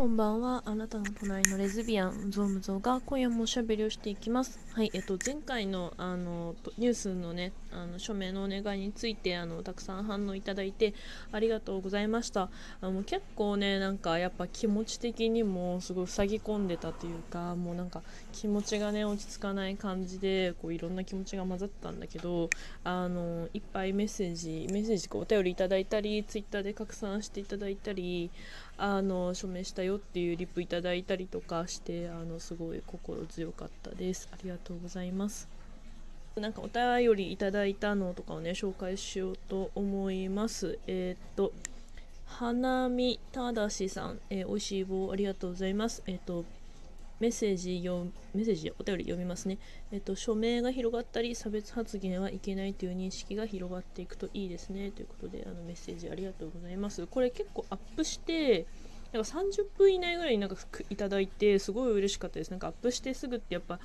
こんばんは。あなたの隣のレズビアン、ゾウムゾウが今夜もおしゃべりをしていきます。はい、えっと、前回のあのニュースのね、あの署名のお願いについてあのたくさん反応いただいてありがとうございました。あの結構ね、なんかやっぱ気持ち的にもすごい塞ぎ込んでたというか、もうなんか気持ちがね、落ち着かない感じで、こういろんな気持ちが混ざったんだけど、あのいっぱいメッセージ、メッセージお便りいただいたり、ツイッターで拡散していただいたり、あの署名したよよっていうリプいただいたりとかしてあのすごい心強かったですありがとうございますなんかお便りいただいたのとかをね紹介しようと思いますえっ、と花見ただしさん、えー、美味しい棒ありがとうございますえっ、とメッセージ読メッセージお便り読みますね。えっと、署名が広がったり、差別発言はいけないという認識が広がっていくといいですね。ということで、あのメッセージありがとうございます。これ結構アップして、なんか30分以内ぐらいになんかいただいて、すごい嬉しかったです。なんかアップしてすぐってやっぱ、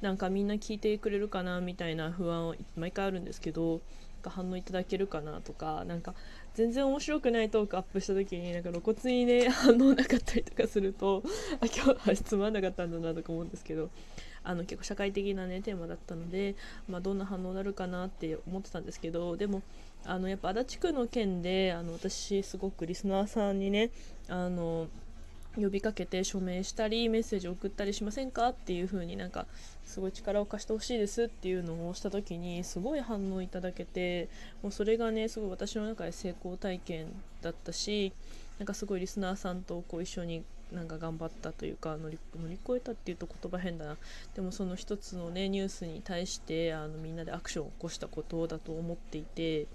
なんかみんな聞いてくれるかなみたいな不安は毎回あるんですけどか、反応いただけるかなとか、なんか全然面白くないトークアップした時になんか露骨にね 反応なかったりとかするとあ今日はつまんなかったんだなとか思うんですけどあの結構社会的なねテーマだったので、まあ、どんな反応になるかなって思ってたんですけどでもあのやっぱ足立区の件であの私すごくリスナーさんにねあの呼びかけて署名したりメッセージを送ったりしませんかっていう風になんかすごい力を貸してほしいですっていうのをした時にすごい反応いただけてもうそれがねすごい私の中で成功体験だったしなんかすごいリスナーさんとこう一緒になんか頑張ったというか乗り乗り越えたっていうと言葉変だなでもその一つのねニュースに対してあのみんなでアクションを起こしたことだと思っていて。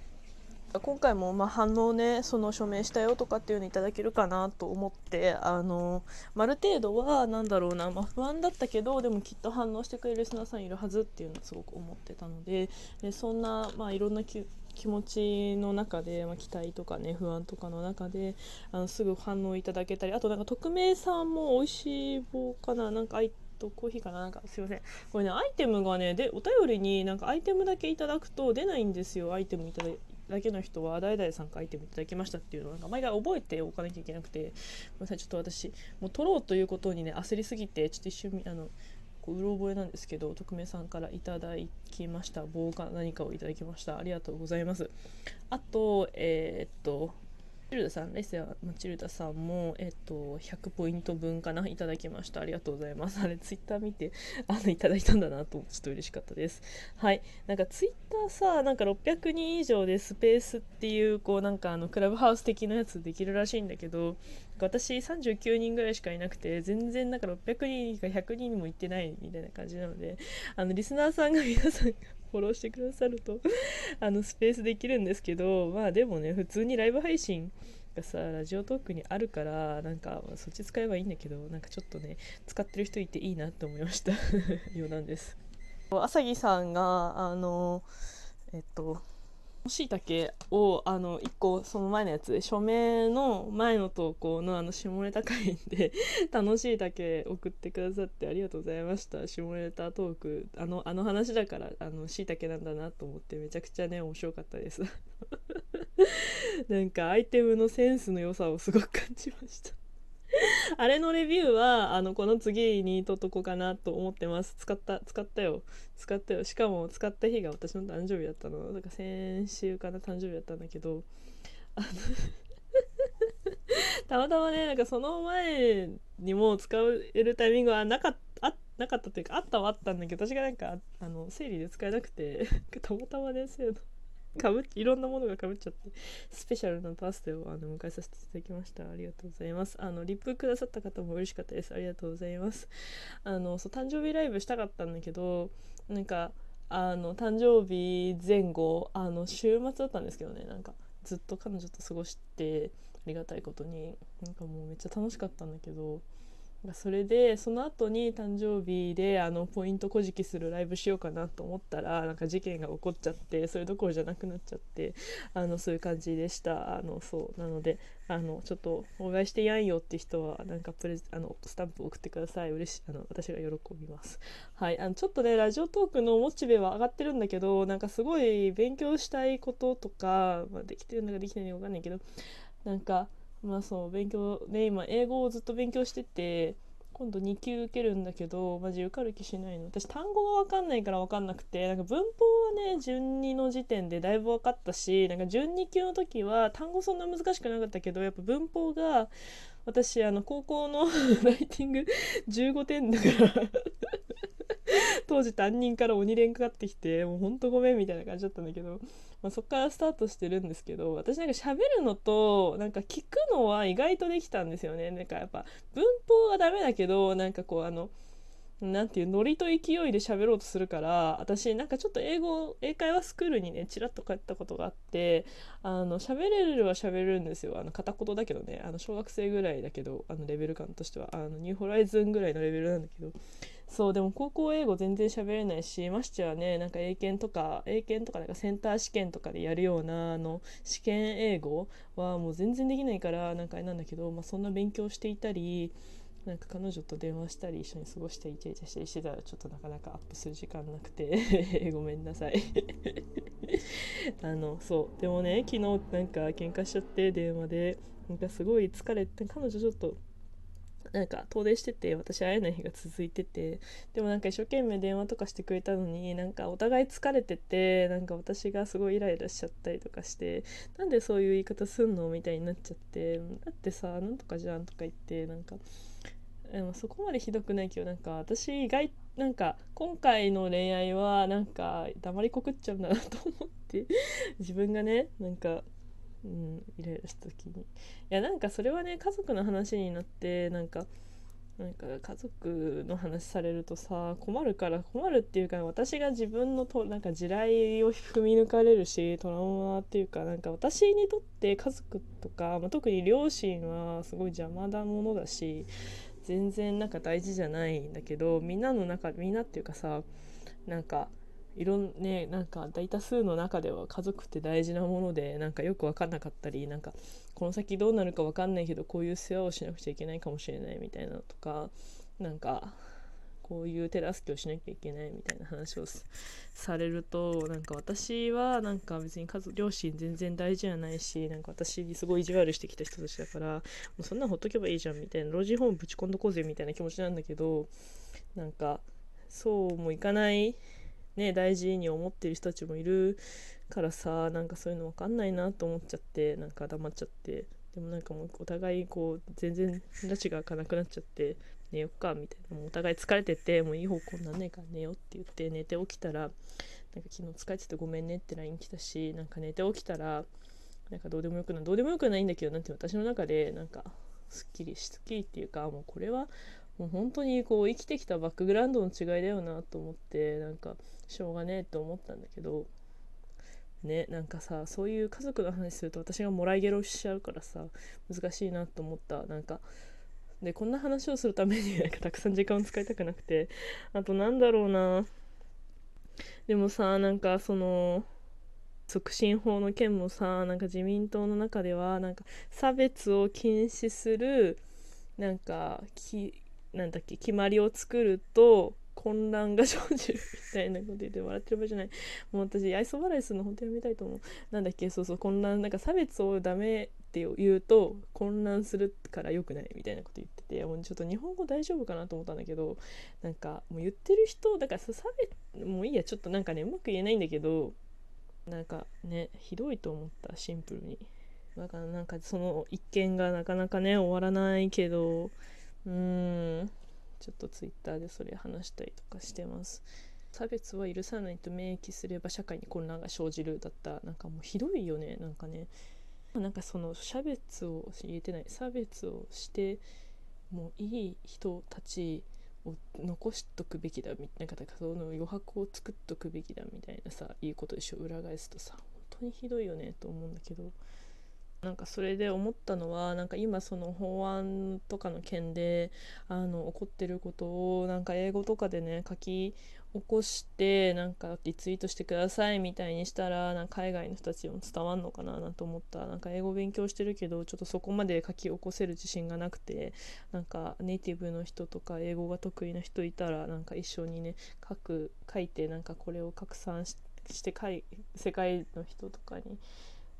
今回もま反応ねその署名したよとかっていうのいただけるかなと思ってあの、まあ、る程度は何だろうな、まあ、不安だったけどでもきっと反応してくれるリスナーさんいるはずっていうのはすごく思ってたのででそんな、まあ、いろんな気持ちの中で、まあ、期待とかね不安とかの中であのすぐ反応いただけたりあとなんか匿名さんも美味しい棒かななんかとコーヒーかななんかすいません。これねアイテムがねでお便りになんかアイテムだけいただくと出ないんですよアイテムいただだけの人は代々参加アイテムいただきましたっていうのをなんか毎回覚えておかなきゃいけなくてごめんなさいちょっと私もう取ろうということにね焦りすぎてちょっと一瞬あのこううろ覚えなんですけど匿名さんからいただきました棒か何かをいただきました。ありがとうございます。あとえー、っとチルダさん、レセア・マチルダさんも、えっと、100ポイント分かな、いただきました。ありがとうございます。あれ、ツイッター見て、あの、いただいたんだなと、ちょっと嬉しかったです。はい。なんか、ツイッターさ、なんか600人以上でスペースっていう、こう、なんか、あの、クラブハウス的なやつできるらしいんだけど、私39人ぐらいしかいなくて、全然なんか600人か100人にも行ってないみたいな感じなので、あの、リスナーさんが皆さんがフォローしてくださると あのスペースできるんですけどまあでもね普通にライブ配信がさラジオトークにあるからなんかそっち使えばいいんだけどなんかちょっとね使ってる人いていいなって思いました。余談です。朝木さんがあのえっとしいたけをあの1個その前のやつで署名の前の投稿のあの下ネタ会で 楽しいだけ送ってくださってありがとうございました。下ネタトークあのあの話だからあのしいたけなんだなと思ってめちゃくちゃね面白かったです。なんかアイテムのセンスの良さをすごく感じました。あれのレビューはあのこの次に撮っとこうかなと思ってます。使った使ったよ。使ったよ。しかも使った日が私の誕生日だったの。だから先週かな誕生日だったんだけど。あの たまたまねなんかその前にも使えるタイミングはなかったなかったというかあったはあったんだけど私がなんかあの整理で使えなくて。たまたまねそういうの かぶいろんなものがかぶっちゃってスペシャルなバースデーをあの迎えさせていただきました。ありがとうございます。あのリップくださった方も嬉しかったです。ありがとうございます。あのそう誕生日ライブしたかったんだけどなんかあの誕生日前後あの週末だったんですけどね。なんかずっと彼女と過ごしてありがたいことになんかもうめっちゃ楽しかったんだけどそれでその後に誕生日であのポイントこじきするライブしようかなと思ったらなんか事件が起こっちゃってそれどころじゃなくなっちゃってあのそういう感じでした。あのそう。なのであのちょっとお祝いしてやんよって人はなんかプレあのスタンプ送ってください。嬉しあの私が喜びます。はい。あのちょっとねラジオトークのモチベは上がってるんだけどなんかすごい勉強したいこととか、まあ、できてるのかできてないのか分かんないけどなんかまあそう勉強で今英語をずっと勉強してて今度2級受けるんだけどマジ受かる気しないの。私単語が分かんないから分かんなくてなんか文法はね準2の時点でだいぶ分かったしなんか準2級の時は単語そんな難しくなかったけどやっぱ文法が私あの高校の ライティング15点だから当時担任から鬼連かかってきてもうほんとごめんみたいな感じだったんだけど、まあ、そっからスタートしてるんですけど私なんか喋るのとなんか聞くのは意外とできたんですよね。なんかやっぱ文法はダメだけどなんかこうあのなんていうノリと勢いで喋ろうとするから私なんかちょっと英語英会話スクールにねちらっと帰ったことがあってあの喋れるは喋れるんですよ。あの片言だけどね。あの小学生ぐらいだけどあのレベル感としては。あのニューホライズンぐらいのレベルなんだけど。そうでも高校英語全然喋れないしましてはねなんか英検とか英検とかなんかセンター試験とかでやるようなあの試験英語はもう全然できないからなんかあれなんだけど、まあ、そんな勉強していたりなんか彼女と電話したり一緒に過ごしてイチャイチャしたりしてたらちょっとなかなかアップする時間なくて ごめんなさい。あのそう。でもね昨日なんか喧嘩しちゃって電話で。なんかすごい疲れて彼女ちょっとなんか遠出してて私会えない日が続いててでもなんか一生懸命電話とかしてくれたのになんかお互い疲れててなんか私がすごいイライラしちゃったりとかしてなんでそういう言い方すんのみたいになっちゃってだってさなんとかじゃんとか言ってなんかでもそこまでひどくないけどなんか私意外なんか今回の恋愛はなんか黙りこくっちゃうんだなと思って自分がねなんかうんイライラした時に。いやなんかそれはね家族の話になってなんかなんか家族の話されるとさ困るから困るっていうか私が自分のとなんか地雷を踏み抜かれるしトラウマっていうかなんか私にとって家族とか、まあ、特に両親はすごい邪魔なものだし全然なんか大事じゃないんだけどみんなの中みんなっていうかさなんかいろんねなんか大多数の中では家族って大事なものでなんかよく分かんなかったりなんかこの先どうなるか分かんないけどこういう世話をしなくちゃいけないかもしれないみたいなとかなんかこういう手助けをしなきゃいけないみたいな話をされるとなんか私はなんか別に家族両親全然大事じゃないしなんか私にすごい意地悪してきた人たちだからもうそんなんほっとけばいいじゃんみたいな老人ホームぶち込んどこうぜみたいな気持ちなんだけどなんかそうもいかないね大事に思ってる人たちもいるからさなんかそういうの分かんないなと思っちゃってなんか黙っちゃって。でもなんかもうお互いこう全然拉致が開かなくなっちゃって寝よっかみたいな。もうお互い疲れててもういい方向になんないから寝よって言って寝て起きたらなんか昨日疲れててごめんねって LINE 来たしなんか寝て起きたらなんかどうでもよくないどうでもよくないんだけどなんて私の中でなんかすっきりすっきりっていうかもうこれはもう本当にこう生きてきたバックグラウンドの違いだよなと思ってなんかしょうがねえと思ったんだけどねなんかさそういう家族の話すると私がもらいゲロしちゃうからさ難しいなと思った。なんかでこんな話をするためになんかたくさん時間を使いたくなくてあとなんだろうな。でもさなんかその促進法の件もさなんか自民党の中ではなんか差別を禁止するなんかきなんだっけ決まりを作ると混乱が生じるみたいなこと言って笑ってる場合じゃない。もう私愛想笑いするの本当やめたいと思う。なんだっけそうそう混乱なんか差別をダメって言うと混乱するから良くないみたいなこと言っててもうちょっと日本語大丈夫かなと思ったんだけどなんかもう言ってる人だから差別もういいやちょっとなんかねうまく言えないんだけどなんかねひどいと思ったシンプルに。だからなんかその一件がなかなかね終わらないけどうーん。ちょっとツイッターでそれ話したりとかしてます。差別は許さないと明記すれば社会に混乱が生じるだった。なんかもうひどいよね。なんかね。なんかその差別を言えてない。差別をしてもういい人たちを残しとくべきだみたいな。なんかその余白を作っとくべきだみたいなさいいことでしょ。裏返すとさ本当にひどいよねと思うんだけど。なんかそれで思ったのはなんか今その法案とかの件であの起こってることをなんか英語とかでね書き起こしてなんかリツイートしてくださいみたいにしたらなんか海外の人たちにも伝わんのかななんて思った。なんか英語勉強してるけどちょっとそこまで書き起こせる自信がなくてなんかネイティブの人とか英語が得意な人いたらなんか一緒にね書く書いてなんかこれを拡散して世界の人とかに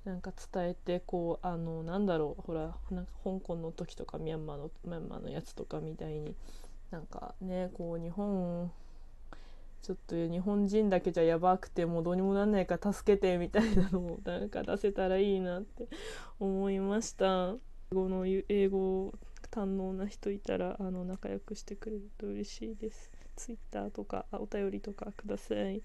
なんか伝えてこうあのなんだろうほらなんか香港の時とかミャンマーのミャンマーのやつとかみたいになんかねこう日本ちょっと日本人だけじゃやばくてもうどうにもなんないから助けてみたいなのをなんか出せたらいいなって思いました。英語の英語堪能な人いたらあの仲良くしてくれると嬉しいです。Twitter とかお便りとかください。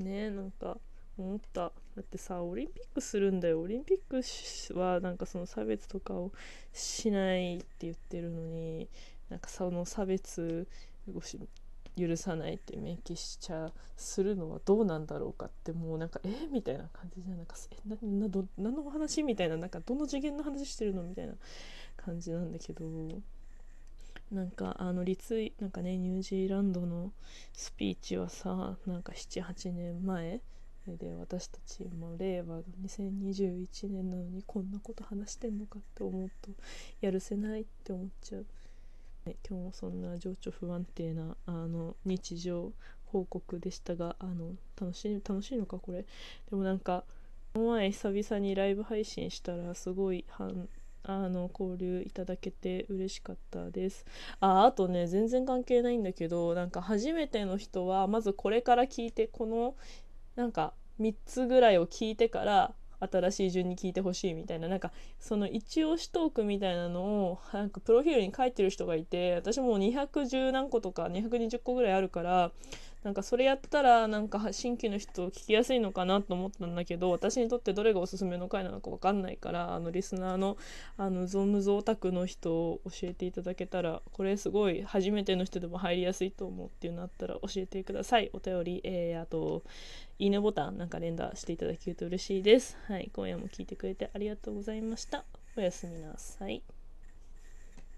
ねなんか思った。だってさオリンピックするんだよ。オリンピックはなんかその差別とかをしないって言ってるのになんかその差別を許さないって明記しちゃするのはどうなんだろうかってもうなんかえ？みたいな感じじゃなんかえ？ななど何の話？みたいな。なんかどの次元の話してるの？みたいな感じなんだけどなんかあのリツイなんかねニュージーランドのスピーチはさなんか78年前で私たち、まあ、令和の2021年なのにこんなこと話してんのかって思うとやるせないって思っちゃう、ね、今日もそんな情緒不安定なあの日常報告でしたがあの楽しい楽しいのかこれ。でもなんかこの前久々にライブ配信したらすごいあの交流いただけて嬉しかったです。ああとね全然関係ないんだけどなんか初めての人はまずこれから聞いてこのなんか3つぐらいを聞いてから新しい順に聞いてほしいみたいな。なんかその一押しトークみたいなのをなんかプロフィールに書いてる人がいて私もう210何個とか220個ぐらいあるからなんかそれやったらなんか新規の人聞きやすいのかなと思ったんだけど私にとってどれがおすすめの回なのか分かんないからあのリスナーのあのゾームゾータクの人を教えていただけたらこれすごい初めての人でも入りやすいと思うっていうのあったら教えてください。お便り、えー、あといいねボタンなんか連打していただけると嬉しいです。はい。今夜も聞いてくれてありがとうございました。おやすみなさい。